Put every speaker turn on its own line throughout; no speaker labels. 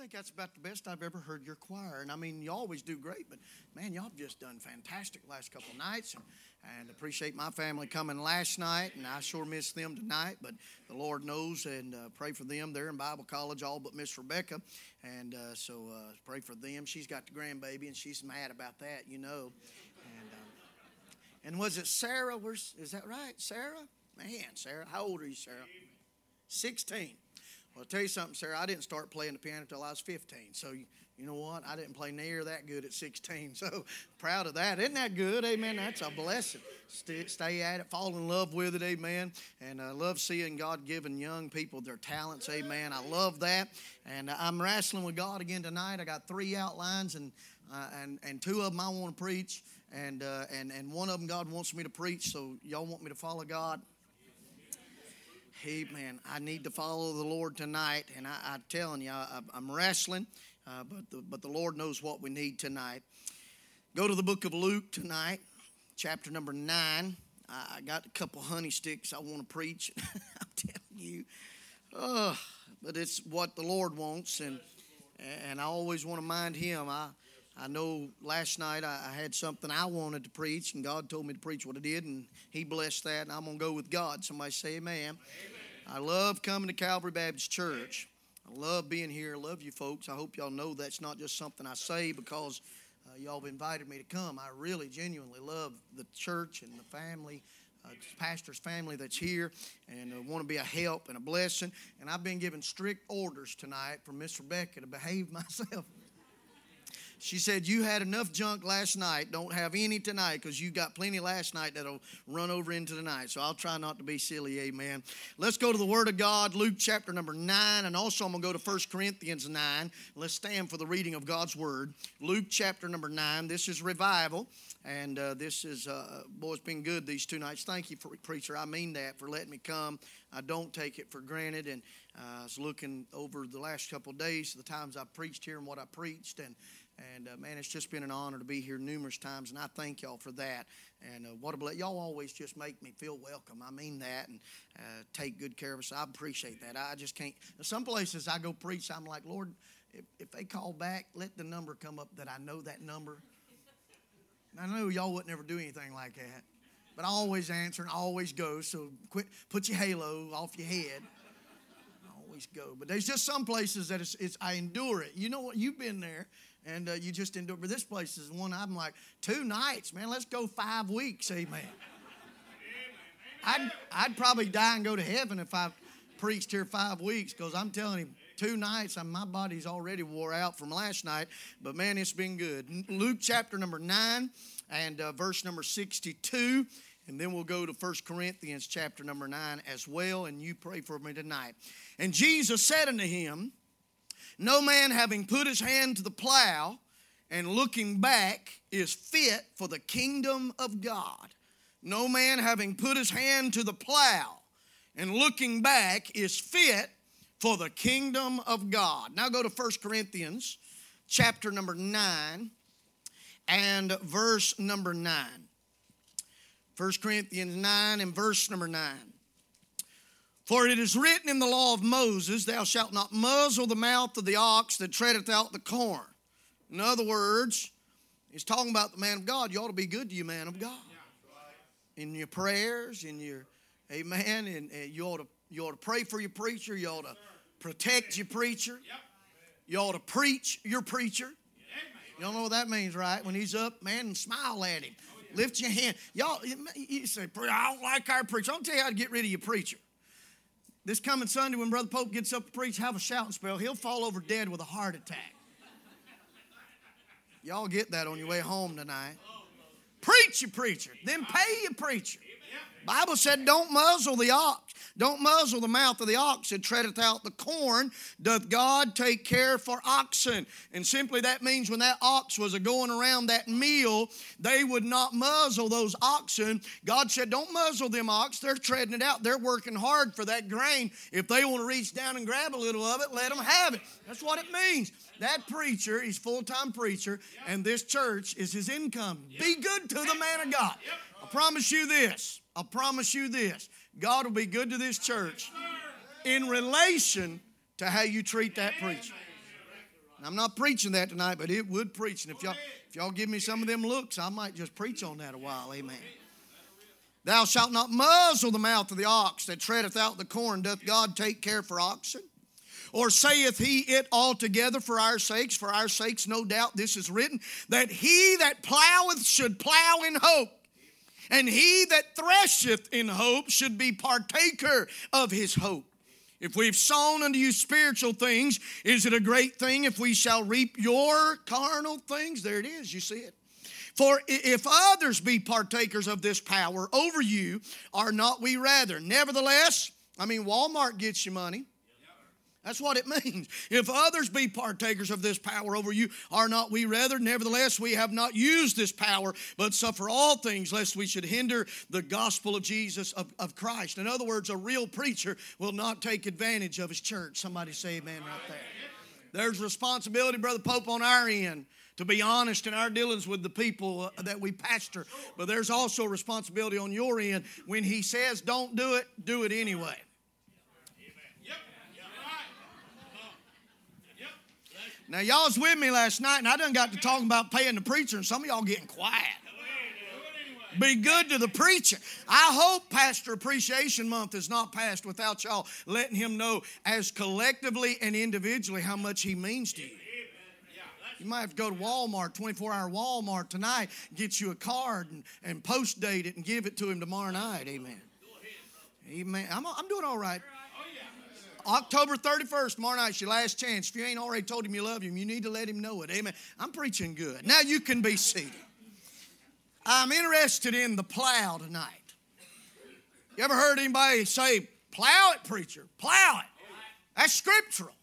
think that's about the best I've ever heard your choir. And I mean, you always do great, but man, y'all have just done fantastic last couple nights. And, and appreciate my family coming last night, and I sure miss them tonight. But the Lord knows, and uh, pray for them. They're in Bible college, all but Miss Rebecca, and uh, so uh, pray for them. She's got the grandbaby, and she's mad about that, you know. And um, and was it Sarah? Where's, is that right, Sarah? Man, Sarah, how old are you, Sarah? Sixteen. Well, I'll tell you something, Sarah. I didn't start playing the piano until I was 15. So, you, you know what? I didn't play near that good at 16. So, proud of that. Isn't that good? Amen. That's a blessing. Stay, stay at it. Fall in love with it. Amen. And I love seeing God giving young people their talents. Amen. I love that. And I'm wrestling with God again tonight. I got three outlines, and, uh, and, and two of them I want to preach. And, uh, and, and one of them God wants me to preach. So, y'all want me to follow God? Amen. I need to follow the Lord tonight, and I, am telling you, I, am wrestling, uh, but the, but the Lord knows what we need tonight. Go to the book of Luke tonight, chapter number nine. I, I got a couple honey sticks I want to preach. I'm telling you, but it's what the Lord wants, and and I always want to mind Him. I I know last night I, I had something I wanted to preach, and God told me to preach what I did, and He blessed that, and I'm going to go with God. Somebody say amen. amen. I love coming to Calvary Baptist Church. I love being here. I love you folks. I hope y'all know that's not just something I say because uh, y'all have invited me to come. I really genuinely love the church and the family, uh, pastor's family that's here, and uh, want to be a help and a blessing. And I've been given strict orders tonight from Miss Rebecca to behave myself. She said, You had enough junk last night. Don't have any tonight because you got plenty last night that'll run over into the night. So I'll try not to be silly. Amen. Let's go to the Word of God, Luke chapter number 9. And also, I'm going to go to 1 Corinthians 9. Let's stand for the reading of God's Word. Luke chapter number 9. This is revival. And uh, this is, uh, boy, it's been good these two nights. Thank you, for, preacher. I mean that for letting me come. I don't take it for granted. And uh, I was looking over the last couple of days, the times I preached here and what I preached. And and uh, man, it's just been an honor to be here numerous times, and I thank y'all for that. And uh, what a bless! Y'all always just make me feel welcome. I mean that, and uh, take good care of us. I appreciate that. I just can't. Some places I go preach, I'm like, Lord, if, if they call back, let the number come up that I know that number. And I know y'all wouldn't ever do anything like that, but I always answer and I always go. So quit, put your halo off your head I always go. But there's just some places that it's, it's, I endure it. You know what? You've been there and uh, you just endure. But this place is one I'm like, two nights, man, let's go five weeks, amen. I'd, I'd probably die and go to heaven if I preached here five weeks because I'm telling him, two nights, I'm, my body's already wore out from last night, but man, it's been good. Luke chapter number 9 and uh, verse number 62. And then we'll go to 1 Corinthians chapter number 9 as well, and you pray for me tonight. And Jesus said unto him, no man having put his hand to the plow and looking back is fit for the kingdom of God. No man having put his hand to the plow and looking back is fit for the kingdom of God. Now go to 1 Corinthians chapter number 9 and verse number 9. 1 Corinthians 9 and verse number 9. For it is written in the law of Moses, Thou shalt not muzzle the mouth of the ox that treadeth out the corn. In other words, he's talking about the man of God. You ought to be good to you, man of God. In your prayers, in your amen, and, and you ought to you ought to pray for your preacher. You ought to protect your preacher. You ought to preach your preacher. You don't know what that means, right? When he's up, man, smile at him. Oh, Lift your hand. Y'all, you say, I don't like our preacher. I'll tell you how to get rid of your preacher. This coming Sunday, when Brother Pope gets up to preach, have a shouting spell. He'll fall over dead with a heart attack. Y'all get that on your way home tonight. Preach your preacher, then pay your preacher. Bible said, Don't muzzle the ox. Don't muzzle the mouth of the ox that treadeth out the corn. Doth God take care for oxen? And simply that means when that ox was going around that meal, they would not muzzle those oxen. God said, Don't muzzle them ox. They're treading it out. They're working hard for that grain. If they want to reach down and grab a little of it, let them have it. That's what it means. That preacher, he's full-time preacher, and this church is his income. Be good to the man of God. I promise you this. I promise you this God will be good to this church in relation to how you treat that preacher. I'm not preaching that tonight, but it would preach. And if y'all, if y'all give me some of them looks, I might just preach on that a while. Amen. Thou shalt not muzzle the mouth of the ox that treadeth out the corn. Doth God take care for oxen? Or saith he it altogether for our sakes? For our sakes, no doubt, this is written, that he that ploweth should plow in hope, and he that thresheth in hope should be partaker of his hope. If we've sown unto you spiritual things, is it a great thing if we shall reap your carnal things? There it is, you see it. For if others be partakers of this power over you, are not we rather? Nevertheless, I mean, Walmart gets you money. That's what it means. If others be partakers of this power over you, are not we rather? Nevertheless, we have not used this power, but suffer all things, lest we should hinder the gospel of Jesus, of, of Christ. In other words, a real preacher will not take advantage of his church. Somebody say amen right there. There's responsibility, Brother Pope, on our end to be honest in our dealings with the people uh, that we pastor. But there's also responsibility on your end. When he says don't do it, do it anyway. Now, y'all was with me last night, and I done got to talking about paying the preacher, and some of y'all getting quiet. Be good to the preacher. I hope Pastor Appreciation Month is not passed without y'all letting him know as collectively and individually how much he means to you. You might have to go to Walmart, 24 hour Walmart tonight, get you a card and, and post date it and give it to him tomorrow night. Amen. Amen. I'm, I'm doing all right. October 31st, tomorrow night's your last chance. If you ain't already told him you love him, you need to let him know it. Amen. I'm preaching good. Now you can be seated. I'm interested in the plow tonight. You ever heard anybody say, plow it, preacher? Plow it. That's scriptural.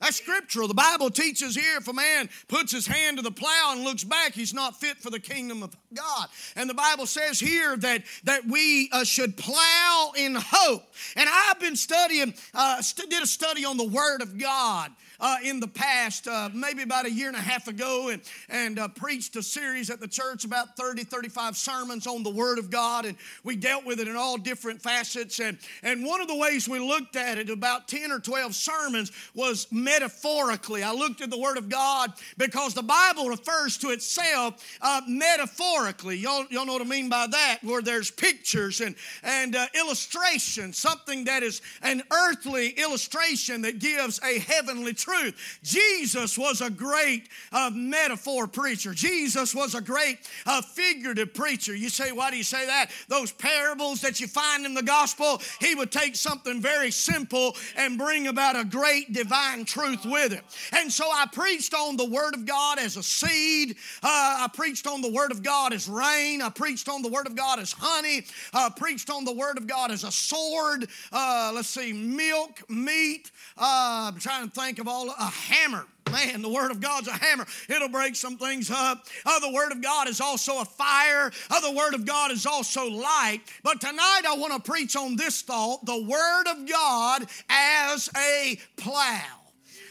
That's scriptural. The Bible teaches here if a man puts his hand to the plow and looks back, he's not fit for the kingdom of God. And the Bible says here that, that we uh, should plow in hope. And I've been studying, uh, st- did a study on the Word of God uh, in the past, uh, maybe about a year and a half ago, and, and uh, preached a series at the church about 30, 35 sermons on the Word of God. And we dealt with it in all different facets. And, and one of the ways we looked at it, about 10 or 12 sermons, was metaphorically. I looked at the Word of God because the Bible refers to itself uh, metaphorically. Y'all, y'all know what I mean by that, where there's pictures and, and uh, illustration, something that is an earthly illustration that gives a heavenly truth truth. Jesus was a great uh, metaphor preacher. Jesus was a great uh, figurative preacher. You say, why do you say that? Those parables that you find in the gospel, he would take something very simple and bring about a great divine truth with it. And so I preached on the Word of God as a seed. Uh, I preached on the Word of God as rain. I preached on the Word of God as honey. I preached on the Word of God as a sword. Uh, let's see, milk, meat. Uh, I'm trying to think of all a hammer. Man, the Word of God's a hammer. It'll break some things up. Uh, the Word of God is also a fire. Uh, the Word of God is also light. But tonight I want to preach on this thought the Word of God as a plow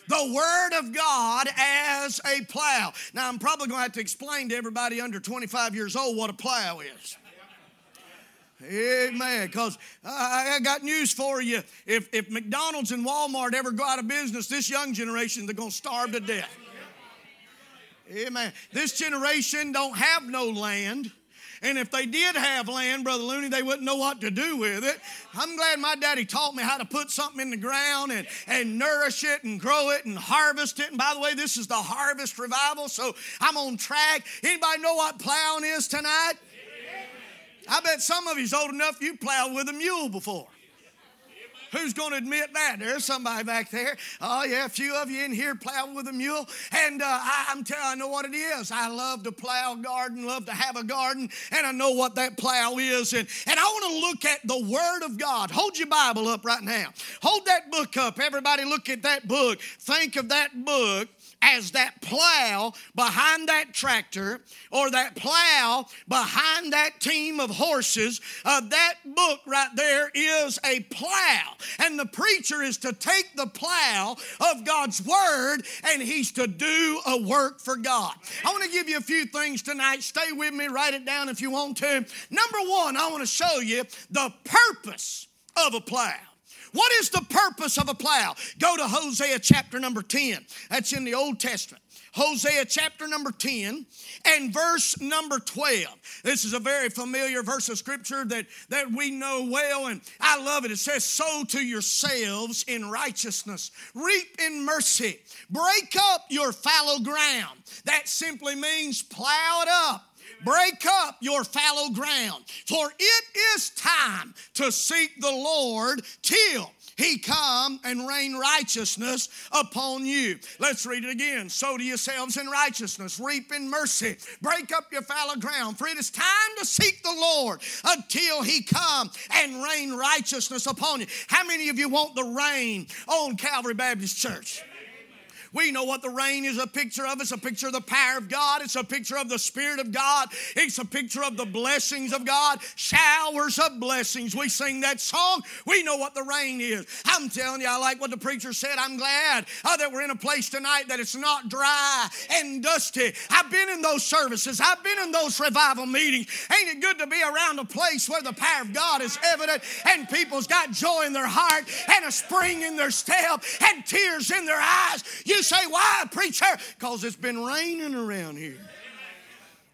the Word of God as a plow. Now, I'm probably going to have to explain to everybody under 25 years old what a plow is. Amen. Because I got news for you. If, if McDonald's and Walmart ever go out of business, this young generation, they're going to starve to death. Amen. This generation don't have no land. And if they did have land, Brother Looney, they wouldn't know what to do with it. I'm glad my daddy taught me how to put something in the ground and, and nourish it and grow it and harvest it. And by the way, this is the harvest revival, so I'm on track. Anybody know what plowing is tonight? I bet some of you's old enough you plowed with a mule before. Who's going to admit that? There's somebody back there. Oh, yeah, a few of you in here plowing with a mule. And uh, I, am telling you, I know what it is. I love to plow garden, love to have a garden, and I know what that plow is. And, and I want to look at the Word of God. Hold your Bible up right now. Hold that book up. Everybody look at that book. Think of that book as that plow behind that tractor or that plow behind that team of horses. Uh, that book right there is a plow. And the preacher is to take the plow of God's word and he's to do a work for God. I want to give you a few things tonight. Stay with me, write it down if you want to. Number one, I want to show you the purpose of a plow. What is the purpose of a plow? Go to Hosea chapter number 10. That's in the Old Testament. Hosea chapter number 10 and verse number 12. This is a very familiar verse of scripture that, that we know well, and I love it. It says, Sow to yourselves in righteousness, reap in mercy, break up your fallow ground. That simply means plow it up. Break up your fallow ground, for it is time to seek the Lord till he come and rain righteousness upon you. Let's read it again. Sow to yourselves in righteousness, reap in mercy, break up your fallow ground, for it is time to seek the Lord until he come and rain righteousness upon you. How many of you want the rain on Calvary Baptist Church? We know what the rain is a picture of. It's a picture of the power of God. It's a picture of the Spirit of God. It's a picture of the blessings of God. Showers of blessings. We sing that song. We know what the rain is. I'm telling you, I like what the preacher said. I'm glad uh, that we're in a place tonight that it's not dry and dusty. I've been in those services. I've been in those revival meetings. Ain't it good to be around a place where the power of God is evident and people's got joy in their heart and a spring in their step and tears in their eyes? You you say, Why, preacher? Because it's been raining around here.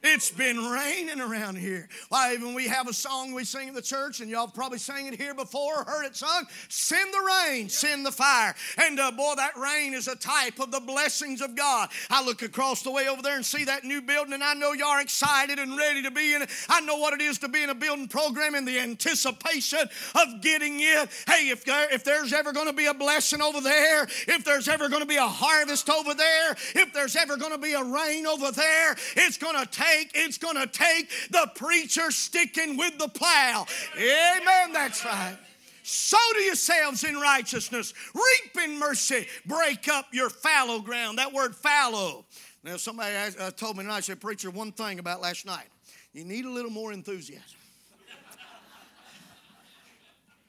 It's been raining around here. Why, even we have a song we sing in the church, and y'all probably sang it here before, heard it sung. Send the rain, send the fire. And uh, boy, that rain is a type of the blessings of God. I look across the way over there and see that new building, and I know y'all are excited and ready to be in it. I know what it is to be in a building program and the anticipation of getting it. Hey, if, there, if there's ever going to be a blessing over there, if there's ever going to be a harvest over there, if there's ever going to be a rain over there, it's going to take take, it's going to take the preacher sticking with the plow. Amen. That's right. Sow to yourselves in righteousness, reap in mercy, break up your fallow ground. That word fallow. Now, somebody asked, uh, told me tonight, I said, Preacher, one thing about last night. You need a little more enthusiasm.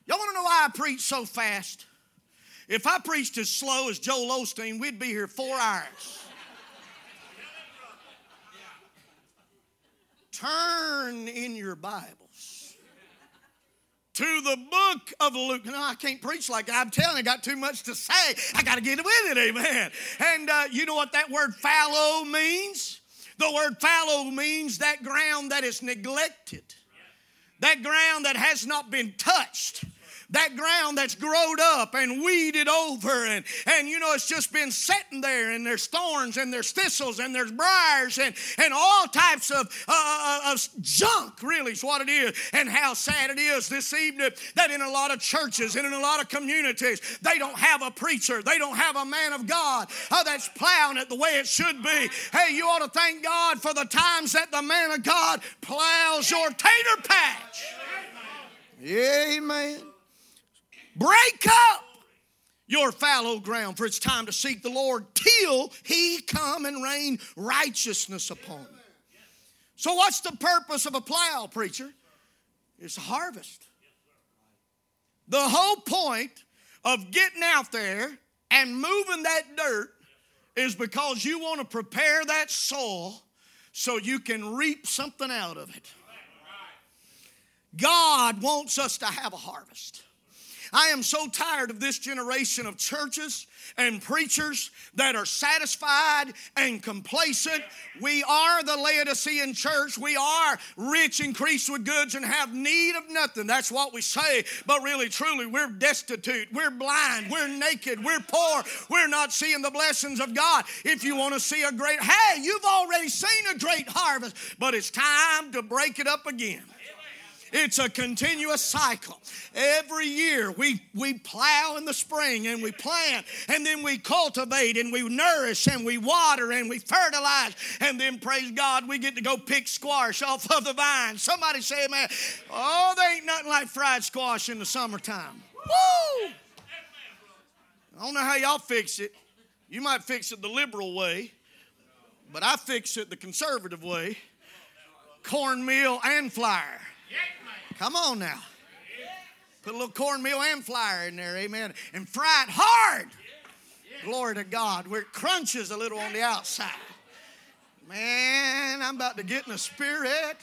Y'all want to know why I preach so fast? If I preached as slow as Joel Osteen, we'd be here four hours. Turn in your Bibles to the book of Luke. No, I can't preach like that. I'm telling you, I got too much to say. I got to get with it, amen. And uh, you know what that word fallow means? The word fallow means that ground that is neglected, that ground that has not been touched that ground that's growed up and weeded over and, and you know it's just been sitting there and there's thorns and there's thistles and there's briars and, and all types of, uh, uh, uh, of junk really is what it is and how sad it is this evening that in a lot of churches and in a lot of communities they don't have a preacher they don't have a man of god uh, that's plowing it the way it should be. Hey you ought to thank god for the times that the man of god plows your tater patch. Amen Break up your fallow ground, for it's time to seek the Lord till he come and rain righteousness upon you. So, what's the purpose of a plow, preacher? It's a harvest. The whole point of getting out there and moving that dirt is because you want to prepare that soil so you can reap something out of it. God wants us to have a harvest. I am so tired of this generation of churches and preachers that are satisfied and complacent. We are the Laodicean church. We are rich, increased with goods, and have need of nothing. That's what we say. But really, truly, we're destitute. We're blind. We're naked. We're poor. We're not seeing the blessings of God. If you want to see a great, hey, you've already seen a great harvest, but it's time to break it up again. It's a continuous cycle. Every year we, we plow in the spring and we plant and then we cultivate and we nourish and we water and we fertilize and then praise God we get to go pick squash off of the vine. Somebody say, man, oh, there ain't nothing like fried squash in the summertime. Woo! I don't know how y'all fix it. You might fix it the liberal way, but I fix it the conservative way cornmeal and flour. Come on now. Put a little cornmeal and flour in there, amen, and fry it hard. Glory to God, where it crunches a little on the outside. Man, I'm about to get in the spirit.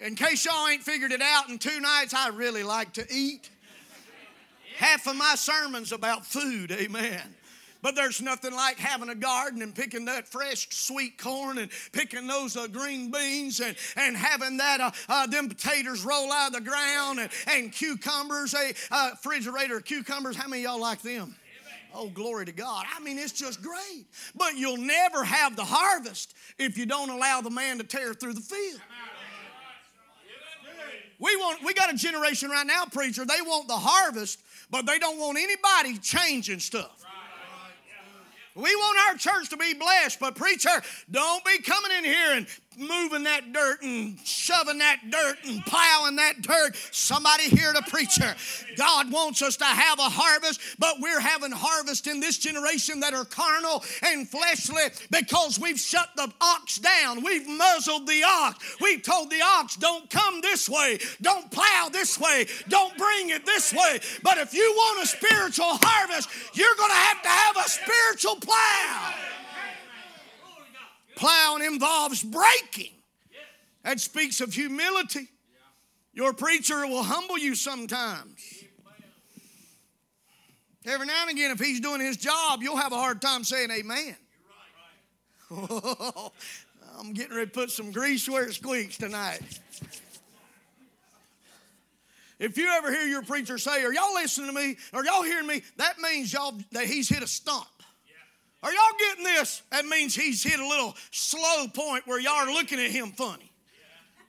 In case y'all ain't figured it out in two nights, I really like to eat. Half of my sermon's about food, amen. But there's nothing like having a garden and picking that fresh sweet corn and picking those uh, green beans and, and having that uh, uh, them potatoes roll out of the ground and, and cucumbers, a uh, refrigerator cucumbers. How many y'all like them? Oh, glory to God. I mean, it's just great. But you'll never have the harvest if you don't allow the man to tear through the field. We want we got a generation right now, preacher, they want the harvest, but they don't want anybody changing stuff. We want our church to be blessed, but preacher, don't be coming in here and moving that dirt and shoving that dirt and plowing that dirt. Somebody here to preacher. God wants us to have a harvest, but we're having harvest in this generation that are carnal and fleshly because we've shut the ox down. We've muzzled the ox. We've told the ox, don't come this way, don't plow this way, don't bring it this way. But if you want a spiritual harvest, you're going to have to have a spiritual plow. Plowing involves breaking. That speaks of humility. Your preacher will humble you sometimes. Every now and again, if he's doing his job, you'll have a hard time saying amen. I'm getting ready to put some grease where it squeaks tonight. If you ever hear your preacher say, Are y'all listening to me? Are y'all hearing me? That means y'all that he's hit a stump. Are y'all getting this? That means he's hit a little slow point where y'all are looking at him funny.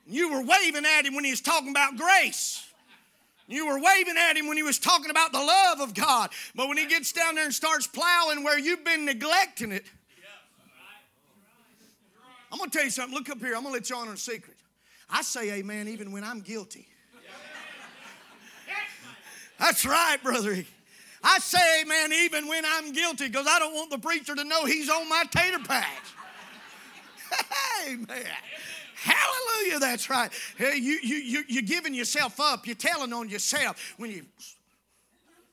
You were waving at him when he was talking about grace. You were waving at him when he was talking about the love of God. But when he gets down there and starts plowing where you've been neglecting it, I'm going to tell you something. Look up here. I'm going to let you on a secret. I say amen even when I'm guilty. That's right, brother. I say amen even when I'm guilty because I don't want the preacher to know he's on my tater patch. amen. Hallelujah, that's right. Hey, you, you, you, you're giving yourself up. You're telling on yourself when you,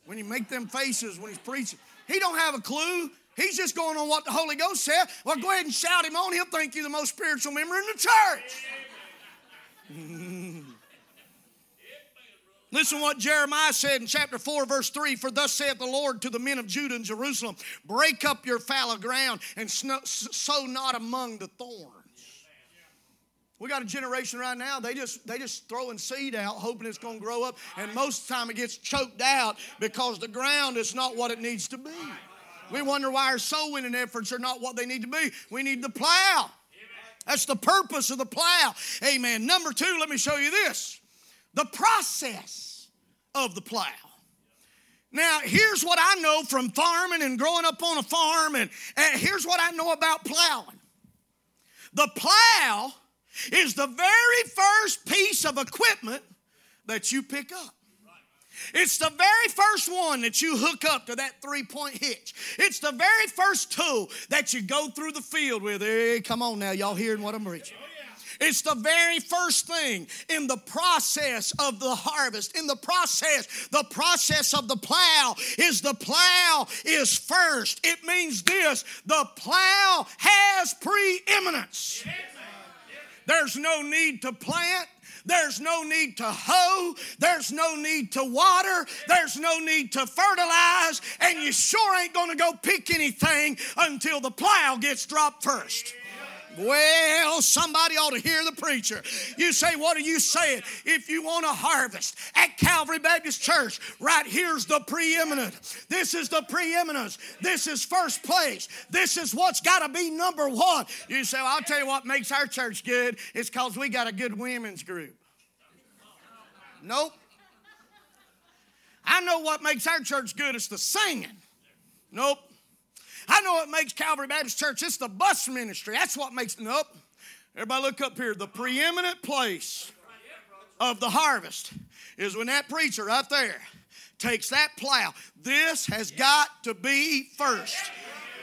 when you make them faces when he's preaching. He don't have a clue. He's just going on what the Holy Ghost said. Well, go ahead and shout him on. He'll think you're the most spiritual member in the church. Mm-hmm. Listen to what Jeremiah said in chapter 4, verse 3 For thus saith the Lord to the men of Judah and Jerusalem, break up your fallow ground and sow not among the thorns. We got a generation right now, they just they just throwing seed out, hoping it's gonna grow up, and most of the time it gets choked out because the ground is not what it needs to be. We wonder why our soul winning efforts are not what they need to be. We need the plow. That's the purpose of the plow. Amen. Number two, let me show you this the process of the plow. Now, here's what I know from farming and growing up on a farm, and, and here's what I know about plowing. The plow is the very first piece of equipment that you pick up. It's the very first one that you hook up to that three point hitch. It's the very first tool that you go through the field with. Hey, come on now, y'all hearing what I'm preaching? It's the very first thing in the process of the harvest. In the process, the process of the plow is the plow is first. It means this the plow has preeminence. There's no need to plant. There's no need to hoe. There's no need to water. There's no need to fertilize. And you sure ain't going to go pick anything until the plow gets dropped first. Well, somebody ought to hear the preacher. You say, What are you saying? If you want a harvest at Calvary Baptist Church, right here's the preeminent. This is the preeminence. This is first place. This is what's got to be number one. You say, well, I'll tell you what makes our church good. It's because we got a good women's group. Nope. I know what makes our church good. It's the singing. Nope. I know what makes Calvary Baptist Church. It's the bus ministry. That's what makes. Nope. Everybody look up here. The preeminent place of the harvest is when that preacher right there takes that plow. This has got to be first.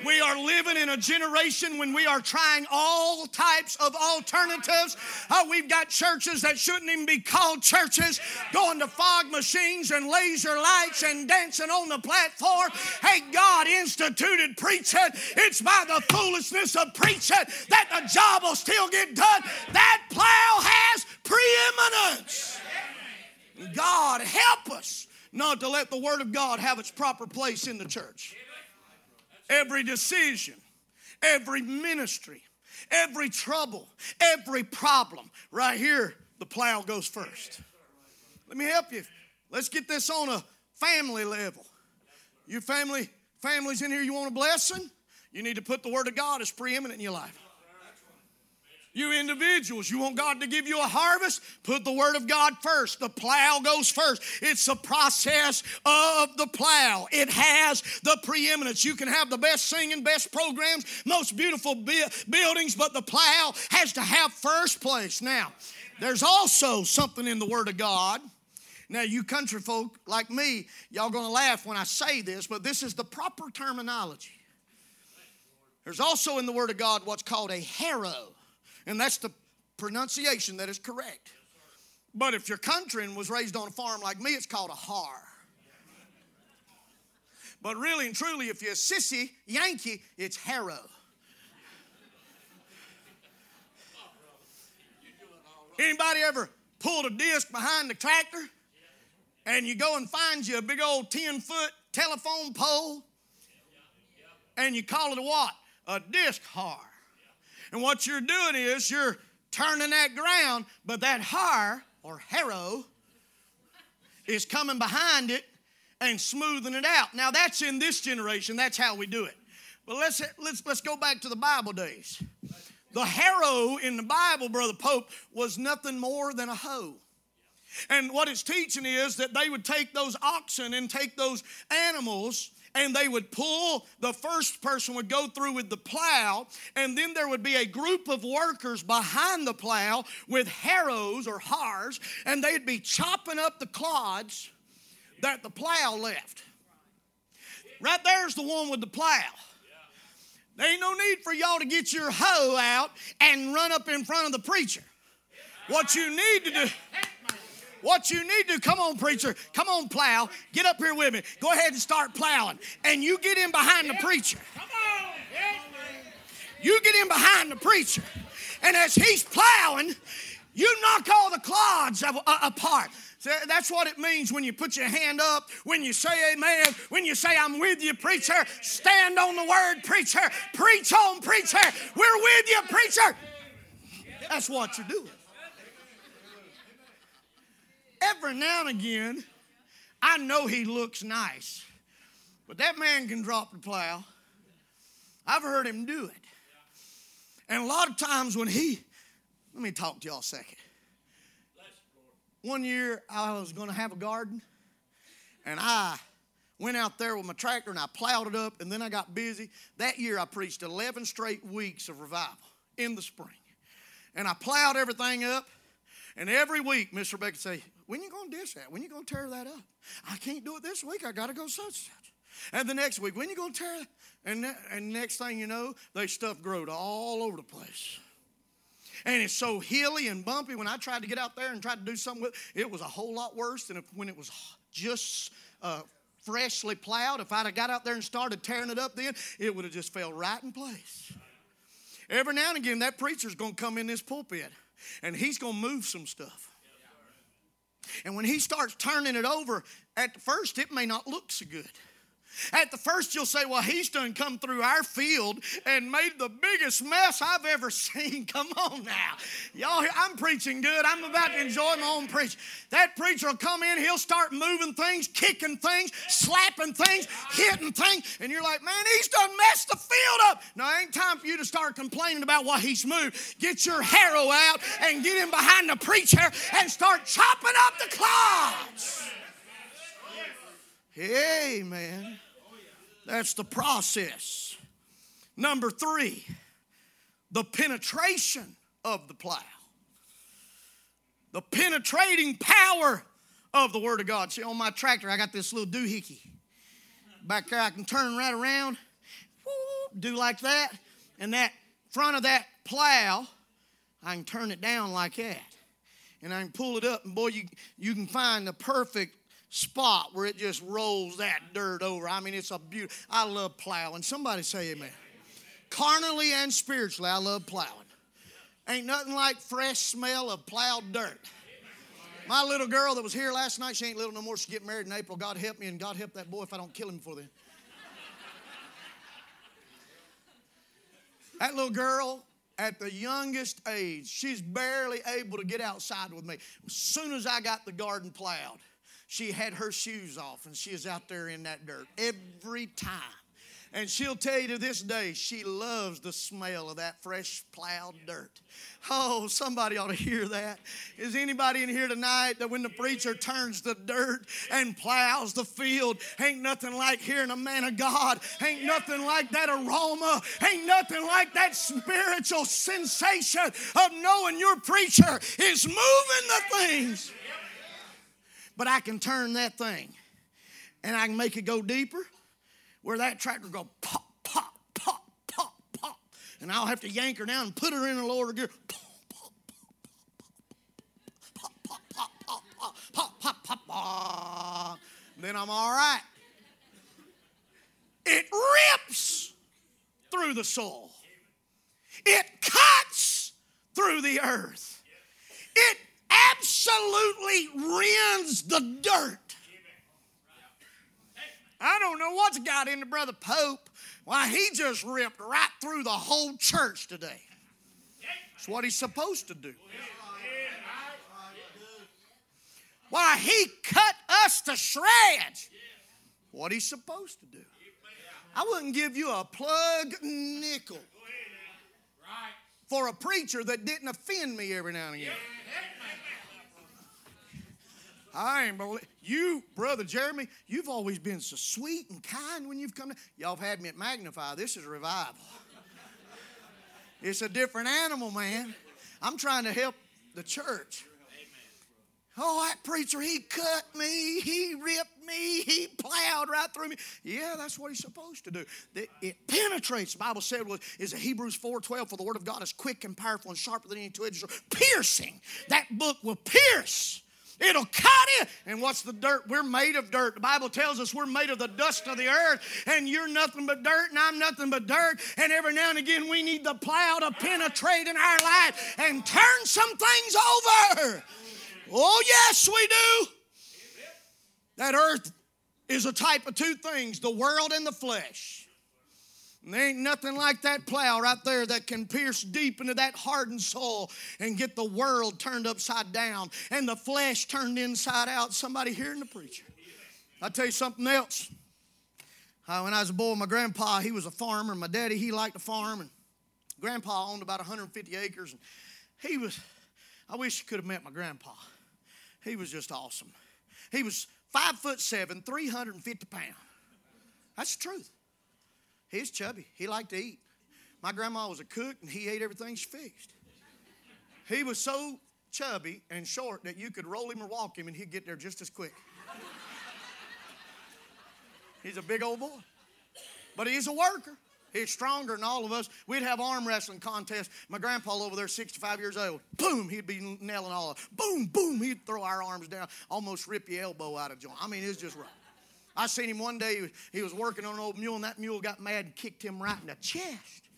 We are living in a generation when we are trying all types of alternatives. Uh, we've got churches that shouldn't even be called churches, going to fog machines and laser lights and dancing on the platform. Hey, God instituted preaching. It's by the foolishness of preaching that the job will still get done. That plow has preeminence. God help us not to let the Word of God have its proper place in the church. Every decision, every ministry, every trouble, every problem, right here, the plow goes first. Let me help you. Let's get this on a family level. You family, families in here, you want a blessing? You need to put the Word of God as preeminent in your life. You individuals, you want God to give you a harvest? Put the Word of God first. The plow goes first. It's the process of the plow. It has the preeminence. You can have the best singing, best programs, most beautiful buildings, but the plow has to have first place. Now, there's also something in the Word of God. Now, you country folk like me, y'all gonna laugh when I say this, but this is the proper terminology. There's also in the Word of God what's called a harrow. And that's the pronunciation that is correct. But if your country was raised on a farm like me, it's called a har. But really and truly, if you're a sissy Yankee, it's harrow. Anybody ever pulled a disc behind the tractor and you go and find you a big old 10 foot telephone pole and you call it a what? A disc har. And what you're doing is you're turning that ground, but that har or harrow is coming behind it and smoothing it out. Now that's in this generation, that's how we do it. But let's let's let's go back to the Bible days. The harrow in the Bible, Brother Pope, was nothing more than a hoe. And what it's teaching is that they would take those oxen and take those animals and they would pull, the first person would go through with the plow, and then there would be a group of workers behind the plow with harrows or hars, and they'd be chopping up the clods that the plow left. Right there's the one with the plow. There ain't no need for y'all to get your hoe out and run up in front of the preacher. What you need to do. What you need to, come on, preacher, come on, plow, get up here with me. Go ahead and start plowing. And you get in behind the preacher. Come on. You get in behind the preacher. And as he's plowing, you knock all the clods uh, apart. that's what it means when you put your hand up, when you say amen, when you say, I'm with you, preacher. Stand on the word, preacher. Preach on, preacher. We're with you, preacher. That's what you're doing every now and again, I know he looks nice, but that man can drop the plow. I've heard him do it. And a lot of times when he, let me talk to y'all a second. One year I was going to have a garden, and I went out there with my tractor and I plowed it up, and then I got busy. That year I preached 11 straight weeks of revival in the spring. And I plowed everything up, and every week Miss Rebecca would say, when you to dish that? When you to tear that up? I can't do it this week. I got to go such and such. And the next week, when you to tear? And, and next thing you know, they stuff growed all over the place. And it's so hilly and bumpy. When I tried to get out there and tried to do something with it, it was a whole lot worse than if, when it was just uh, freshly plowed. If I'd have got out there and started tearing it up then, it would have just fell right in place. Every now and again, that preacher's going to come in this pulpit and he's going to move some stuff. And when he starts turning it over, at first it may not look so good. At the first, you'll say, Well, he's done come through our field and made the biggest mess I've ever seen. Come on now. Y'all, I'm preaching good. I'm about to enjoy my own preach. That preacher will come in, he'll start moving things, kicking things, slapping things, hitting things. And you're like, Man, he's done messed the field up. Now, ain't time for you to start complaining about what he's moved. Get your harrow out and get in behind the preacher and start chopping up the clods. Amen. That's the process. Number three, the penetration of the plow. The penetrating power of the Word of God. See, on my tractor, I got this little doohickey. Back there, I can turn right around, do like that, and that front of that plow, I can turn it down like that. And I can pull it up, and boy, you, you can find the perfect spot where it just rolls that dirt over. I mean, it's a beauty. I love plowing. Somebody say amen. Carnally and spiritually, I love plowing. Ain't nothing like fresh smell of plowed dirt. My little girl that was here last night, she ain't little no more. She get married in April. God help me, and God help that boy if I don't kill him before then. That little girl, at the youngest age, she's barely able to get outside with me. As soon as I got the garden plowed, she had her shoes off and she is out there in that dirt every time. And she'll tell you to this day, she loves the smell of that fresh plowed dirt. Oh, somebody ought to hear that. Is anybody in here tonight that when the preacher turns the dirt and plows the field, ain't nothing like hearing a man of God, ain't nothing like that aroma, ain't nothing like that spiritual sensation of knowing your preacher is moving the things. But I can turn that thing and I can make it go deeper where that tractor go pop, pop, pop, pop, pop. And I'll have to yank her down and put her in a lower gear. Pop, pop, pop, pop, pop, pop, pop, pop, pop, pop. pop. Then I'm all right. It rips through the soul. It cuts through the earth. It absolutely rends the dirt I don't know what's got into Brother Pope. Why, he just ripped right through the whole church today. That's what he's supposed to do. Why, he cut us to shreds. What he's supposed to do. I wouldn't give you a plug nickel for a preacher that didn't offend me every now and again. I ain't believe you, brother Jeremy. You've always been so sweet and kind when you've come. To, y'all have had me at Magnify. This is a revival. It's a different animal, man. I'm trying to help the church. Oh, that preacher, he cut me, he ripped me, he plowed right through me. Yeah, that's what he's supposed to do. It penetrates. The Bible said was is Hebrews 4:12, for the word of God is quick and powerful and sharper than any two-edged sword, piercing. That book will pierce It'll cut it. And what's the dirt? We're made of dirt. The Bible tells us we're made of the dust of the earth, and you're nothing but dirt, and I'm nothing but dirt. And every now and again, we need the plow to penetrate in our life and turn some things over. Oh, yes, we do. That earth is a type of two things the world and the flesh. There ain't nothing like that plow right there that can pierce deep into that hardened soul and get the world turned upside down and the flesh turned inside out. Somebody hearing the preacher. I'll tell you something else. Uh, when I was a boy, my grandpa, he was a farmer. My daddy, he liked to farm. And grandpa owned about 150 acres. And he was, I wish you could have met my grandpa. He was just awesome. He was five foot seven, 350 pounds. That's the truth. He's chubby. He liked to eat. My grandma was a cook and he ate everything she fixed. He was so chubby and short that you could roll him or walk him and he'd get there just as quick. He's a big old boy. But he's a worker. He's stronger than all of us. We'd have arm wrestling contests. My grandpa over there, 65 years old, boom, he'd be nailing all of Boom, boom, he'd throw our arms down, almost rip your elbow out of joint. I mean, it's just right. I seen him one day, he was working on an old mule, and that mule got mad and kicked him right in the chest.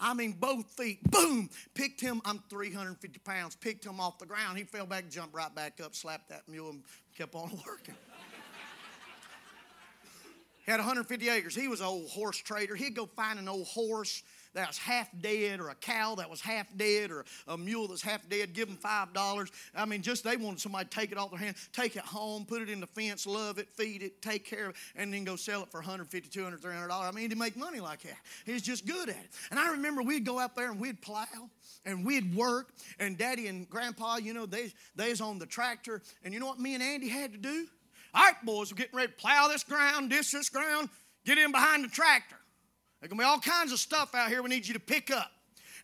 I mean, both feet, boom, picked him. I'm 350 pounds, picked him off the ground. He fell back, jumped right back up, slapped that mule, and kept on working. he had 150 acres. He was an old horse trader. He'd go find an old horse that was half dead or a cow that was half dead or a mule that's half dead, give them $5. I mean, just they wanted somebody to take it off their hand, take it home, put it in the fence, love it, feed it, take care of it, and then go sell it for $150, $200, $300. I mean, to make money like that. He's just good at it. And I remember we'd go out there and we'd plow and we'd work, and daddy and grandpa, you know, they, they was on the tractor. And you know what me and Andy had to do? All right, boys, we're getting ready to plow this ground, this, this ground, get in behind the tractor. There's going to be all kinds of stuff out here we need you to pick up.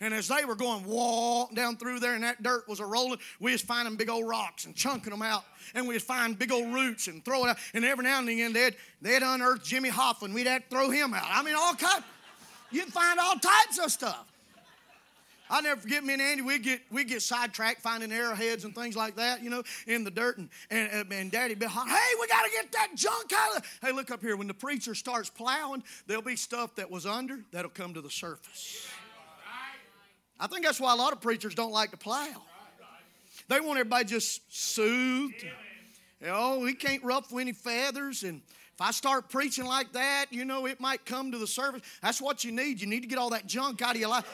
And as they were going wall down through there and that dirt was a rolling, we was finding big old rocks and chunking them out. And we'd find big old roots and throw it out. And every now and again they'd, they'd unearth Jimmy Hoffa. We'd have to throw him out. I mean, all kinds. You'd find all types of stuff. I'll never forget me and Andy, we get we get sidetracked finding arrowheads and things like that, you know, in the dirt. And, and, and Daddy be hey, we got to get that junk out of. Hey, look up here. When the preacher starts plowing, there'll be stuff that was under that'll come to the surface. I think that's why a lot of preachers don't like to plow. They want everybody just soothed. Oh, we can't ruffle any feathers. And if I start preaching like that, you know, it might come to the service. That's what you need. You need to get all that junk out of your life.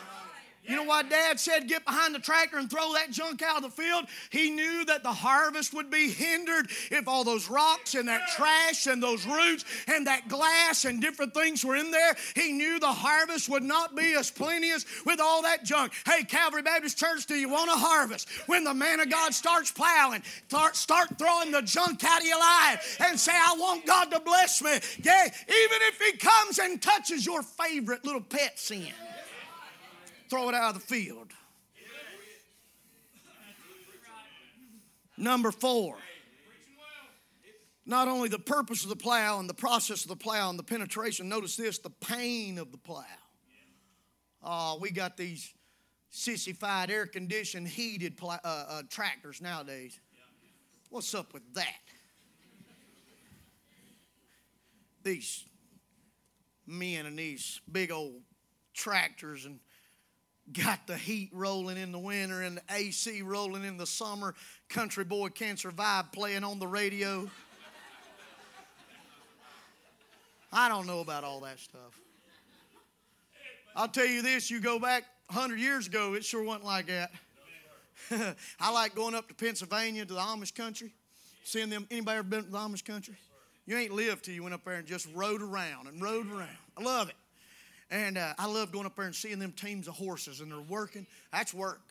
You know why Dad said get behind the tractor and throw that junk out of the field? He knew that the harvest would be hindered if all those rocks and that trash and those roots and that glass and different things were in there. He knew the harvest would not be as plenteous with all that junk. Hey, Calvary Baptist Church, do you want a harvest? When the man of God starts plowing, start, throwing the junk out of your life and say, I want God to bless me. Yeah, even if He comes and touches your favorite little pet sin throw it out of the field. Number four, not only the purpose of the plow and the process of the plow and the penetration, notice this the pain of the plow. Oh, we got these sissified, air conditioned, heated plow, uh, uh, tractors nowadays. What's up with that? These men and these big old tractors and got the heat rolling in the winter and the AC rolling in the summer. Country Boy Can't Survive playing on the radio. I don't know about all that stuff. I'll tell you this you go back 100 years ago, it sure wasn't like that. I like going up to Pennsylvania to the Amish country, seeing them. Anybody ever been to the Amish country? You ain't lived till you went up there and just rode around and rode around. I love it. And uh, I love going up there and seeing them teams of horses and they're working. That's work.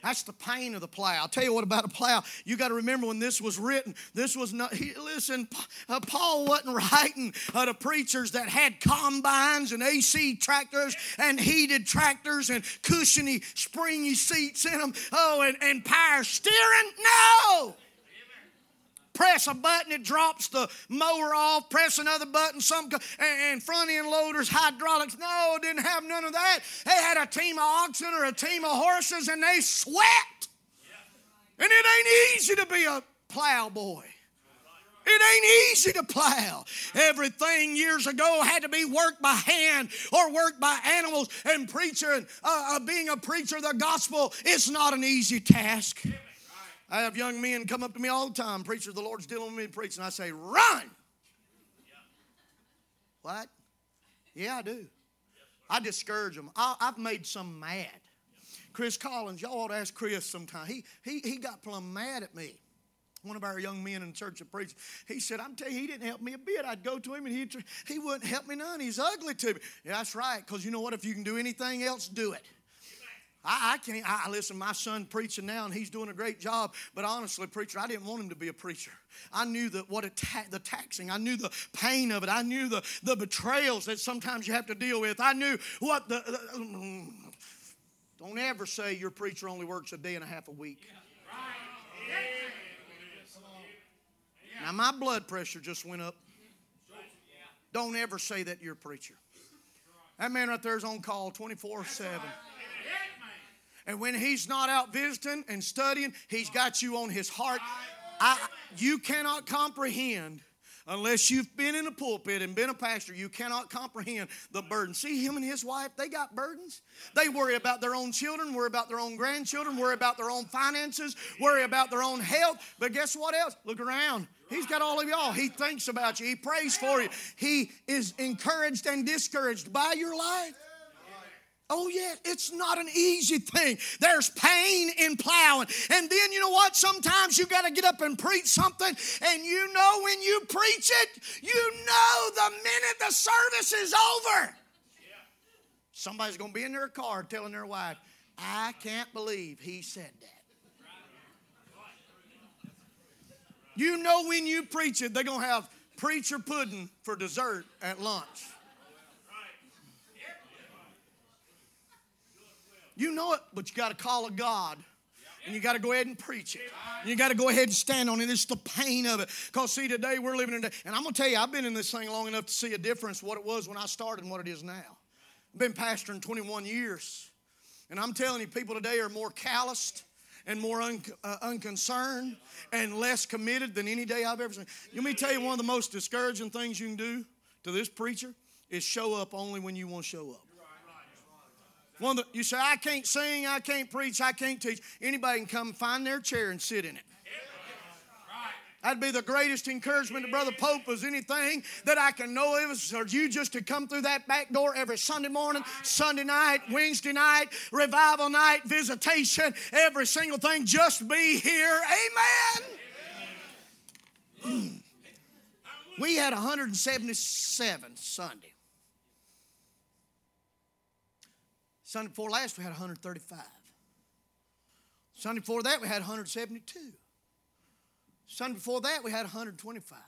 That's the pain of the plow. I'll tell you what about a plow. You got to remember when this was written, this was not, he, listen, uh, Paul wasn't writing uh, to preachers that had combines and AC tractors and heated tractors and cushiony, springy seats in them. Oh, and, and power steering. No! Press a button, it drops the mower off, press another button, some and front end loaders, hydraulics. No, didn't have none of that. They had a team of oxen or a team of horses and they sweat. And it ain't easy to be a plow boy. It ain't easy to plow. Everything years ago had to be worked by hand or worked by animals. And preacher, uh, uh, being a preacher of the gospel is not an easy task. I have young men come up to me all the time, preacher, the Lord's dealing with me preaching. I say, run. What? Yeah, I do. I discourage them. I, have made some mad. Chris Collins, y'all ought to ask Chris sometime. He, he, he got plumb mad at me. One of our young men in church of preaching, he said, I'm telling you, he didn't help me a bit. I'd go to him and he'd, he wouldn't help me none. He's ugly to me. Yeah, that's right, because you know what? If you can do anything else, do it. I, I can't. I, listen. My son preaching now, and he's doing a great job. But honestly, preacher, I didn't want him to be a preacher. I knew that what ta- the taxing. I knew the pain of it. I knew the the betrayals that sometimes you have to deal with. I knew what the. the don't ever say your preacher only works a day and a half a week. Now my blood pressure just went up. Don't ever say that you're a preacher. That man right there is on call 24 7. And when he's not out visiting and studying, he's got you on his heart. I, you cannot comprehend unless you've been in a pulpit and been a pastor, you cannot comprehend the burden. See him and his wife, they got burdens. They worry about their own children, worry about their own grandchildren, worry about their own finances, worry about their own health. But guess what else? Look around. He's got all of y'all. He thinks about you. He prays for you. He is encouraged and discouraged by your life. Oh, yeah, it's not an easy thing. There's pain in plowing. And then you know what? Sometimes you got to get up and preach something, and you know when you preach it, you know the minute the service is over. Somebody's going to be in their car telling their wife, I can't believe he said that. You know when you preach it, they're going to have preacher pudding for dessert at lunch. You know it, but you got to call a God. And you got to go ahead and preach it. And you got to go ahead and stand on it. It's the pain of it. Because, see, today we're living in and I'm going to tell you, I've been in this thing long enough to see a difference what it was when I started and what it is now. I've been pastoring 21 years. And I'm telling you, people today are more calloused and more un, uh, unconcerned and less committed than any day I've ever seen. Let me tell you, one of the most discouraging things you can do to this preacher is show up only when you want to show up. One the, you say, I can't sing, I can't preach, I can't teach. Anybody can come find their chair and sit in it. That'd be the greatest encouragement to Brother Pope as anything that I can know of is for you just to come through that back door every Sunday morning, Sunday night, Wednesday night, revival night, visitation, every single thing. Just be here. Amen. we had 177 Sunday. Sunday before last, we had 135. Sunday before that, we had 172. Sunday before that, we had 125.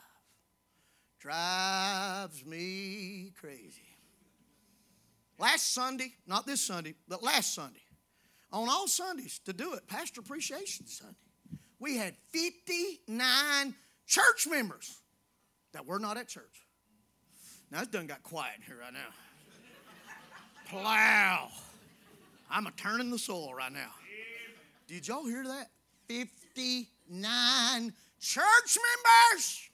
Drives me crazy. Last Sunday, not this Sunday, but last Sunday, on all Sundays to do it, Pastor Appreciation Sunday, we had 59 church members that were not at church. Now, it's done got quiet here right now. Plow. I'm a turning the soil right now. Did y'all hear that? 59 church members.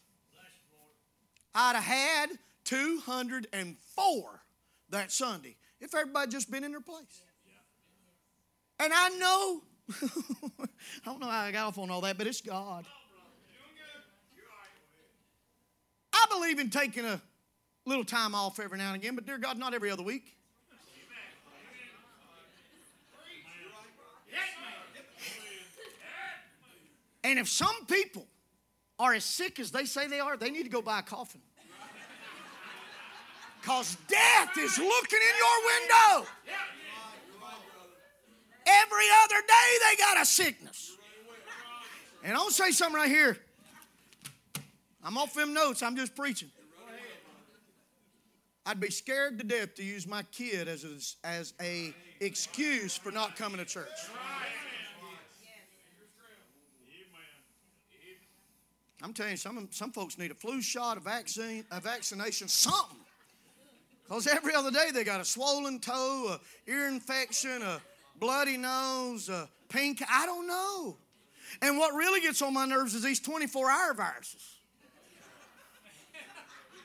I'd have had 204 that Sunday if everybody just been in their place. And I know, I don't know how I got off on all that, but it's God. I believe in taking a little time off every now and again, but dear God, not every other week. And if some people are as sick as they say they are, they need to go buy a coffin. Because death is looking in your window. Every other day they got a sickness. And I'll say something right here. I'm off them notes, I'm just preaching. I'd be scared to death to use my kid as a, as a excuse for not coming to church. I'm telling you, some, some folks need a flu shot, a vaccine, a vaccination, something. Because every other day they got a swollen toe, a ear infection, a bloody nose, a pink, I don't know. And what really gets on my nerves is these 24 hour viruses.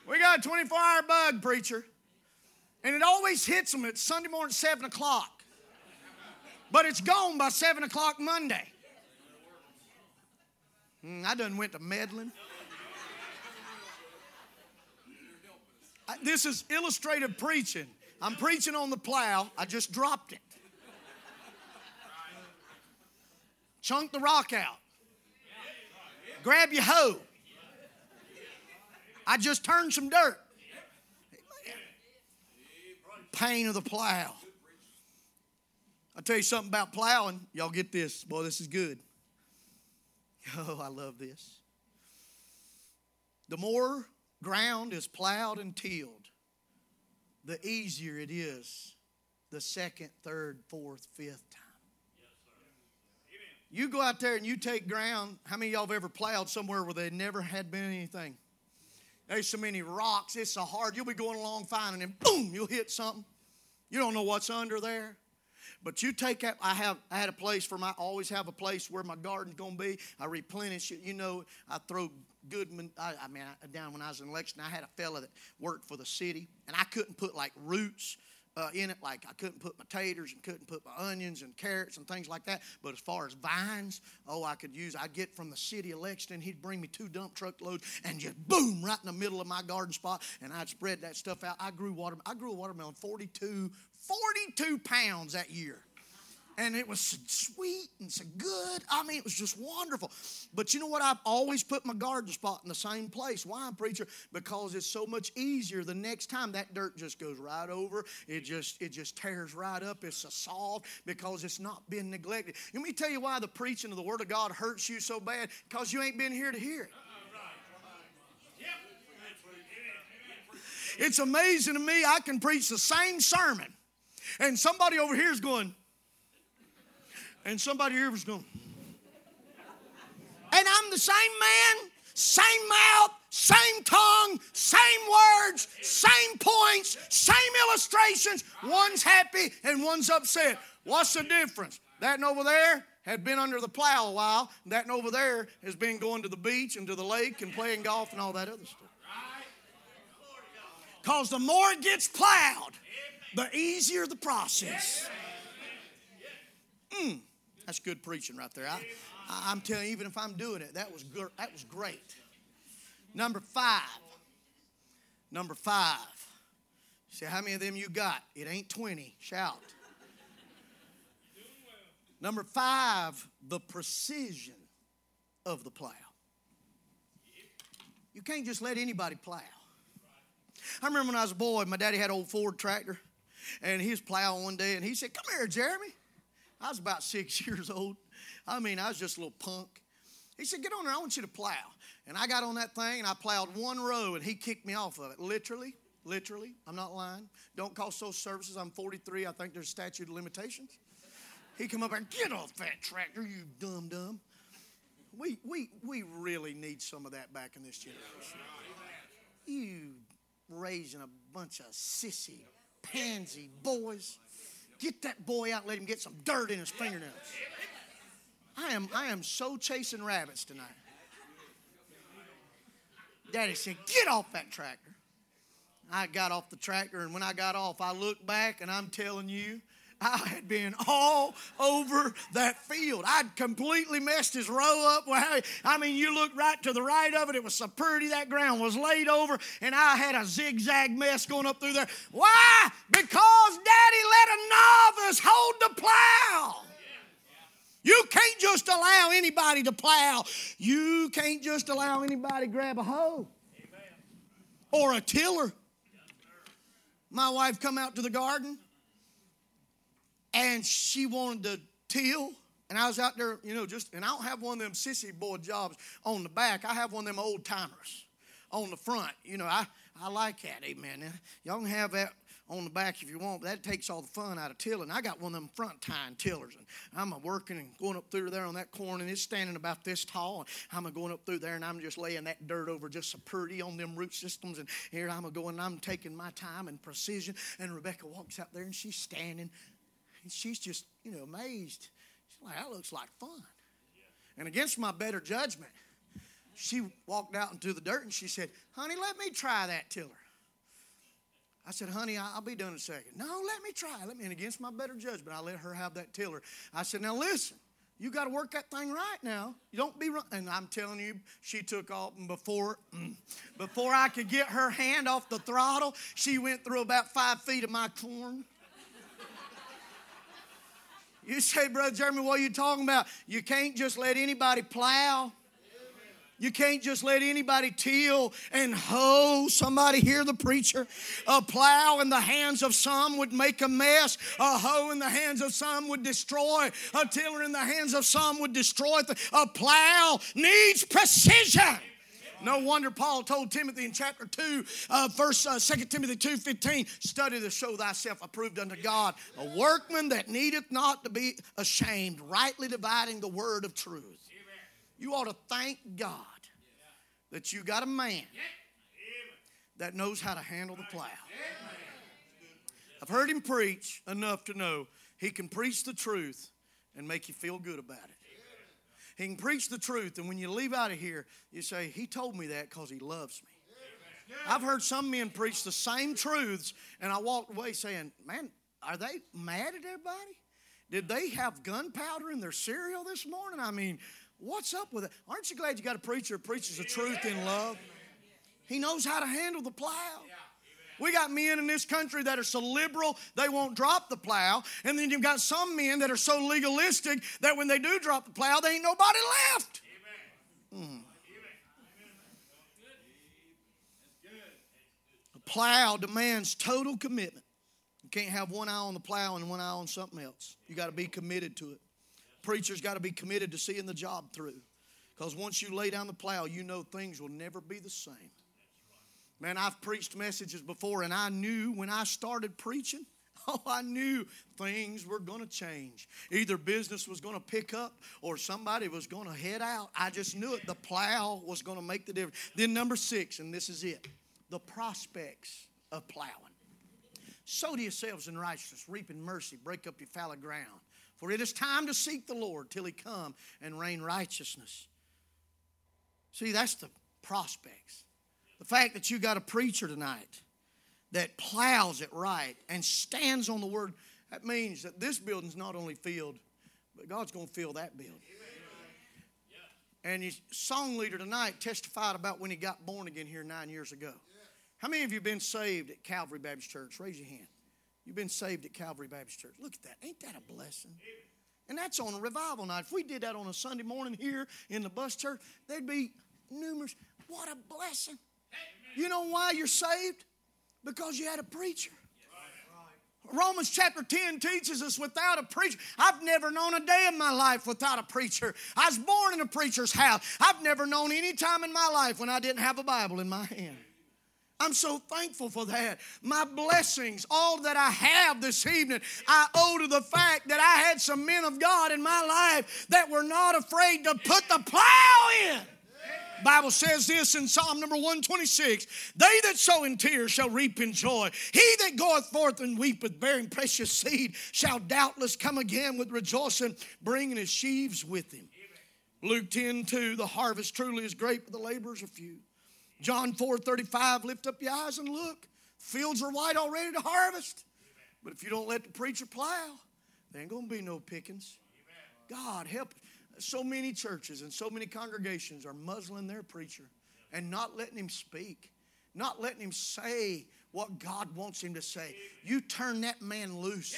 We got a 24 hour bug, preacher. And it always hits them at Sunday morning, 7 o'clock. But it's gone by 7 o'clock Monday. Mm, I done went to meddling. I, this is illustrative preaching. I'm preaching on the plow. I just dropped it. Chunk the rock out. Grab your hoe. I just turned some dirt. Pain of the plow. I'll tell you something about plowing. Y'all get this. Boy, this is good. Oh, I love this. The more ground is plowed and tilled, the easier it is the second, third, fourth, fifth time. You go out there and you take ground. How many y'all have ever plowed somewhere where there never had been anything? There's so many rocks, it's so hard. You'll be going along fine, and then boom, you'll hit something. You don't know what's under there. But you take that, I have I had a place for my always have a place where my garden's gonna be. I replenish it. You know, I throw good I, I mean I, down when I was in Lexington, I had a fella that worked for the city, and I couldn't put like roots uh, in it. Like I couldn't put my taters and couldn't put my onions and carrots and things like that. But as far as vines, oh, I could use. I'd get from the city of Lexington. He'd bring me two dump truck loads and just boom right in the middle of my garden spot, and I'd spread that stuff out. I grew water. I grew a watermelon 42, 42 pounds that year and it was so sweet and so good. I mean, it was just wonderful. But you know what? I've always put my garden spot in the same place. Why, preacher? Because it's so much easier the next time. That dirt just goes right over. It just it just tears right up. It's so soft because it's not been neglected. Let me tell you why the preaching of the Word of God hurts you so bad. Because you ain't been here to hear it. It's amazing to me. I can preach the same sermon, and somebody over here is going. And somebody here was going, and I'm the same man, same mouth, same tongue, same words, same points, same illustrations. One's happy and one's upset. What's the difference? That and over there had been under the plow a while. That and over there has been going to the beach and to the lake and playing golf and all that other stuff. Because the more it gets plowed, the easier the process. Mm, that's good preaching right there. I, am telling you, even if I'm doing it, that was good. That was great. Number five. Number five. Say, how many of them you got? It ain't 20. Shout. Number five, the precision of the plow. You can't just let anybody plow. I remember when I was a boy, my daddy had an old Ford tractor, and he was plowing one day, and he said, Come here, Jeremy. I was about six years old. I mean, I was just a little punk. He said, Get on there, I want you to plow. And I got on that thing and I plowed one row and he kicked me off of it. Literally, literally. I'm not lying. Don't call social services. I'm 43. I think there's statute of limitations. He come up and get off that tractor, you dumb dumb. We, we, we really need some of that back in this generation. You raising a bunch of sissy, pansy boys. Get that boy out, let him get some dirt in his fingernails. I am, I am so chasing rabbits tonight. Daddy said, Get off that tractor. I got off the tractor, and when I got off, I looked back, and I'm telling you, I had been all over that field. I'd completely messed his row up. I mean, you looked right to the right of it, it was so pretty. That ground was laid over, and I had a zigzag mess going up through there. Why? Because Daddy let a novice hold the plow. You can't just allow anybody to plow. You can't just allow anybody grab a hoe or a tiller. My wife come out to the garden and she wanted to till. And I was out there, you know, just, and I don't have one of them sissy boy jobs on the back. I have one of them old timers on the front. You know, I, I like that, amen. Y'all can have that on the back if you want. But that takes all the fun out of tilling. I got one of them front tine tillers, and I'm a working and going up through there on that corn, and it's standing about this tall. And I'm a going up through there, and I'm just laying that dirt over just so pretty on them root systems. And here I'm a going, and I'm taking my time and precision. And Rebecca walks out there, and she's standing and she's just, you know, amazed. She's like, that looks like fun. And against my better judgment, she walked out into the dirt and she said, Honey, let me try that tiller. I said, Honey, I'll be done in a second. No, let me try. Let me. And against my better judgment, I let her have that tiller. I said, Now listen, you got to work that thing right now. You don't be wrong. And I'm telling you, she took off before, mm, before I could get her hand off the throttle, she went through about five feet of my corn. You say, Brother Jeremy, what are you talking about? You can't just let anybody plow. You can't just let anybody till and hoe. Somebody hear the preacher. A plow in the hands of some would make a mess. A hoe in the hands of some would destroy. A tiller in the hands of some would destroy. A plow needs precision. No wonder Paul told Timothy in chapter 2, uh, verse uh, 2 Timothy 2 15, study to show thyself approved unto God, a workman that needeth not to be ashamed, rightly dividing the word of truth. Amen. You ought to thank God that you got a man that knows how to handle the plow. I've heard him preach enough to know he can preach the truth and make you feel good about it. He can preach the truth, and when you leave out of here, you say, He told me that because He loves me. I've heard some men preach the same truths, and I walked away saying, Man, are they mad at everybody? Did they have gunpowder in their cereal this morning? I mean, what's up with it? Aren't you glad you got a preacher who preaches the truth in love? He knows how to handle the plow. We got men in this country that are so liberal they won't drop the plow. And then you've got some men that are so legalistic that when they do drop the plow, there ain't nobody left. Mm. The plow demands total commitment. You can't have one eye on the plow and one eye on something else. You got to be committed to it. Preachers got to be committed to seeing the job through. Because once you lay down the plow, you know things will never be the same. Man, I've preached messages before, and I knew when I started preaching, oh, I knew things were going to change. Either business was going to pick up or somebody was going to head out. I just knew it. The plow was going to make the difference. Then, number six, and this is it the prospects of plowing. Sow to yourselves in righteousness, reaping mercy, break up your fallow ground. For it is time to seek the Lord till he come and rain righteousness. See, that's the prospects. The fact that you got a preacher tonight that plows it right and stands on the word, that means that this building's not only filled, but God's going to fill that building. And his song leader tonight testified about when he got born again here nine years ago. How many of you have been saved at Calvary Baptist Church? Raise your hand. You've been saved at Calvary Baptist Church. Look at that. Ain't that a blessing? And that's on a revival night. If we did that on a Sunday morning here in the bus church, there'd be numerous. What a blessing. You know why you're saved? Because you had a preacher. Romans chapter 10 teaches us without a preacher. I've never known a day in my life without a preacher. I was born in a preacher's house. I've never known any time in my life when I didn't have a Bible in my hand. I'm so thankful for that. My blessings, all that I have this evening, I owe to the fact that I had some men of God in my life that were not afraid to put the plow in. Bible says this in Psalm number 126 They that sow in tears shall reap in joy. He that goeth forth and weepeth, bearing precious seed, shall doubtless come again with rejoicing, bringing his sheaves with him. Luke 10 2 The harvest truly is great, but the laborers are few. John 4 35 Lift up your eyes and look. Fields are white already to harvest. But if you don't let the preacher plow, there ain't going to be no pickings. God help so many churches and so many congregations are muzzling their preacher and not letting him speak, not letting him say what God wants him to say. You turn that man loose,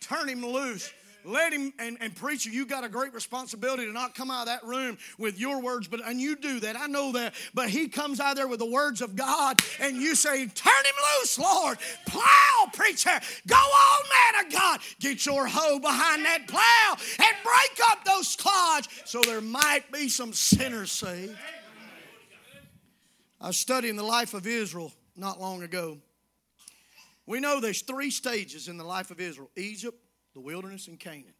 turn him loose. Let him and, and preacher, you got a great responsibility to not come out of that room with your words, but and you do that. I know that. But he comes out there with the words of God, and you say, Turn him loose, Lord. Plow, preacher. Go on, man of God. Get your hoe behind that plow and break up those clods so there might be some sinners saved. I was studying the life of Israel not long ago. We know there's three stages in the life of Israel Egypt, the wilderness, and Canaan.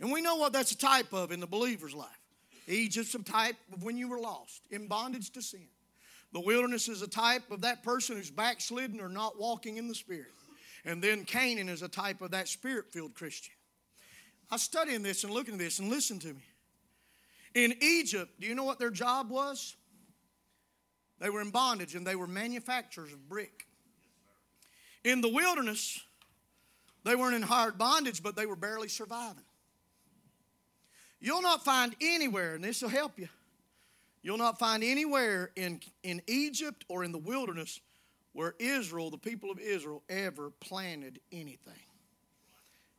And we know what that's a type of in the believer's life. Egypt's a type of when you were lost, in bondage to sin. The wilderness is a type of that person who's backslidden or not walking in the Spirit. And then Canaan is a type of that spirit filled Christian. I was studying this and looking at this, and listen to me. In Egypt, do you know what their job was? They were in bondage and they were manufacturers of brick. In the wilderness, they weren't in hard bondage, but they were barely surviving. You'll not find anywhere, and this will help you, you'll not find anywhere in, in Egypt or in the wilderness where Israel, the people of Israel, ever planted anything.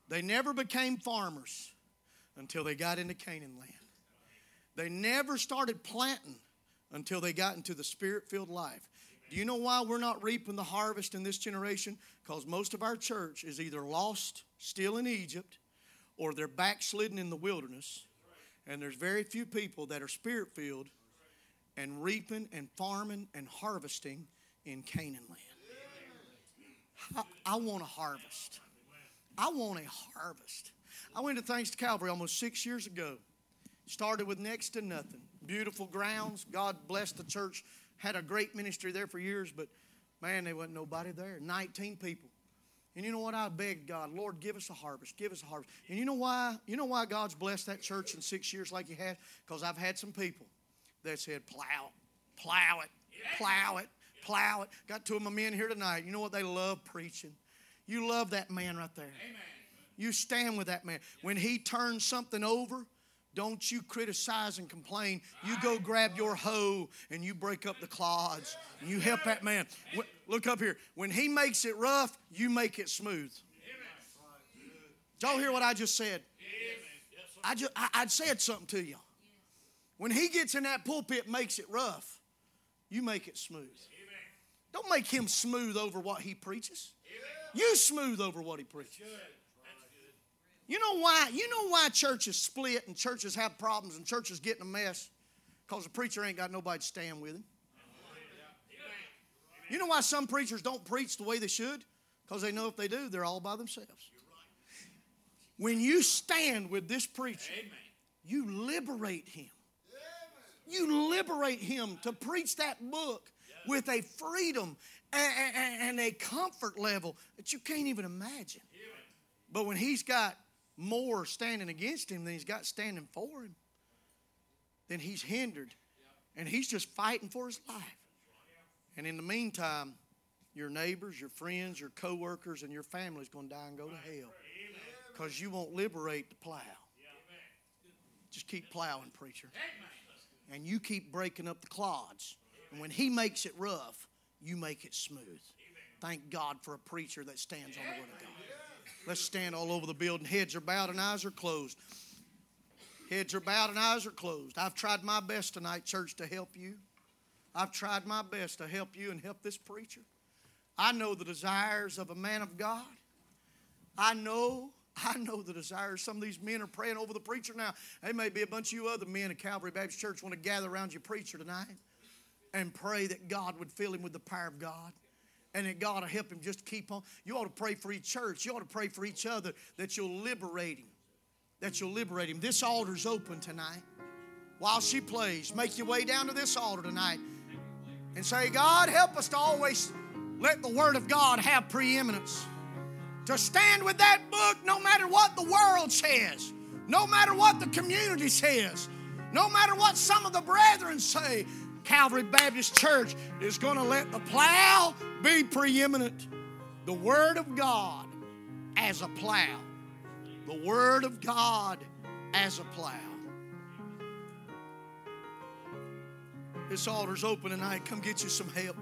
They never became farmers until they got into Canaan land. They never started planting until they got into the spirit filled life. Do you know why we're not reaping the harvest in this generation? Because most of our church is either lost, still in Egypt, or they're backslidden in the wilderness. And there's very few people that are spirit filled and reaping and farming and harvesting in Canaan land. I, I want a harvest. I want a harvest. I went to Thanks to Calvary almost six years ago. Started with next to nothing. Beautiful grounds. God blessed the church had a great ministry there for years, but man, there wasn't nobody there. 19 people. And you know what? I begged God, Lord, give us a harvest, give us a harvest. And you know why? You know why God's blessed that church in six years like He had? Because I've had some people that said, plow, plow it, plow it, plow it. Got two of my men here tonight. You know what? They love preaching. You love that man right there. Amen. You stand with that man. When he turns something over, don't you criticize and complain. You go grab your hoe and you break up the clods and you help that man. Look up here. When he makes it rough, you make it smooth. Y'all hear what I just said? I just I, I said something to you. When he gets in that pulpit, makes it rough, you make it smooth. Don't make him smooth over what he preaches. You smooth over what he preaches. You know why? You know why churches split and churches have problems and churches get in a mess? Because the preacher ain't got nobody to stand with him. You know why some preachers don't preach the way they should? Because they know if they do, they're all by themselves. When you stand with this preacher, you liberate him. You liberate him to preach that book with a freedom and a comfort level that you can't even imagine. But when he's got more standing against him than he's got standing for him, then he's hindered. And he's just fighting for his life. And in the meantime, your neighbors, your friends, your co-workers, and your family's going to die and go to hell because you won't liberate the plow. Just keep plowing, preacher. And you keep breaking up the clods. And when he makes it rough, you make it smooth. Thank God for a preacher that stands on the Word of God. Let's stand all over the building. Heads are bowed and eyes are closed. Heads are bowed and eyes are closed. I've tried my best tonight, church, to help you. I've tried my best to help you and help this preacher. I know the desires of a man of God. I know, I know the desires. Some of these men are praying over the preacher now. There may be a bunch of you other men at Calvary Baptist Church want to gather around your preacher tonight and pray that God would fill him with the power of God and that God will help him just keep on. You ought to pray for each church. You ought to pray for each other that you'll liberate him. That you'll liberate him. This altar's open tonight. While she plays, make your way down to this altar tonight and say, God, help us to always let the Word of God have preeminence. To stand with that book no matter what the world says, no matter what the community says, no matter what some of the brethren say. Calvary Baptist Church is going to let the plow be preeminent. The Word of God as a plow. The Word of God as a plow. This altar's open tonight. Come get you some help.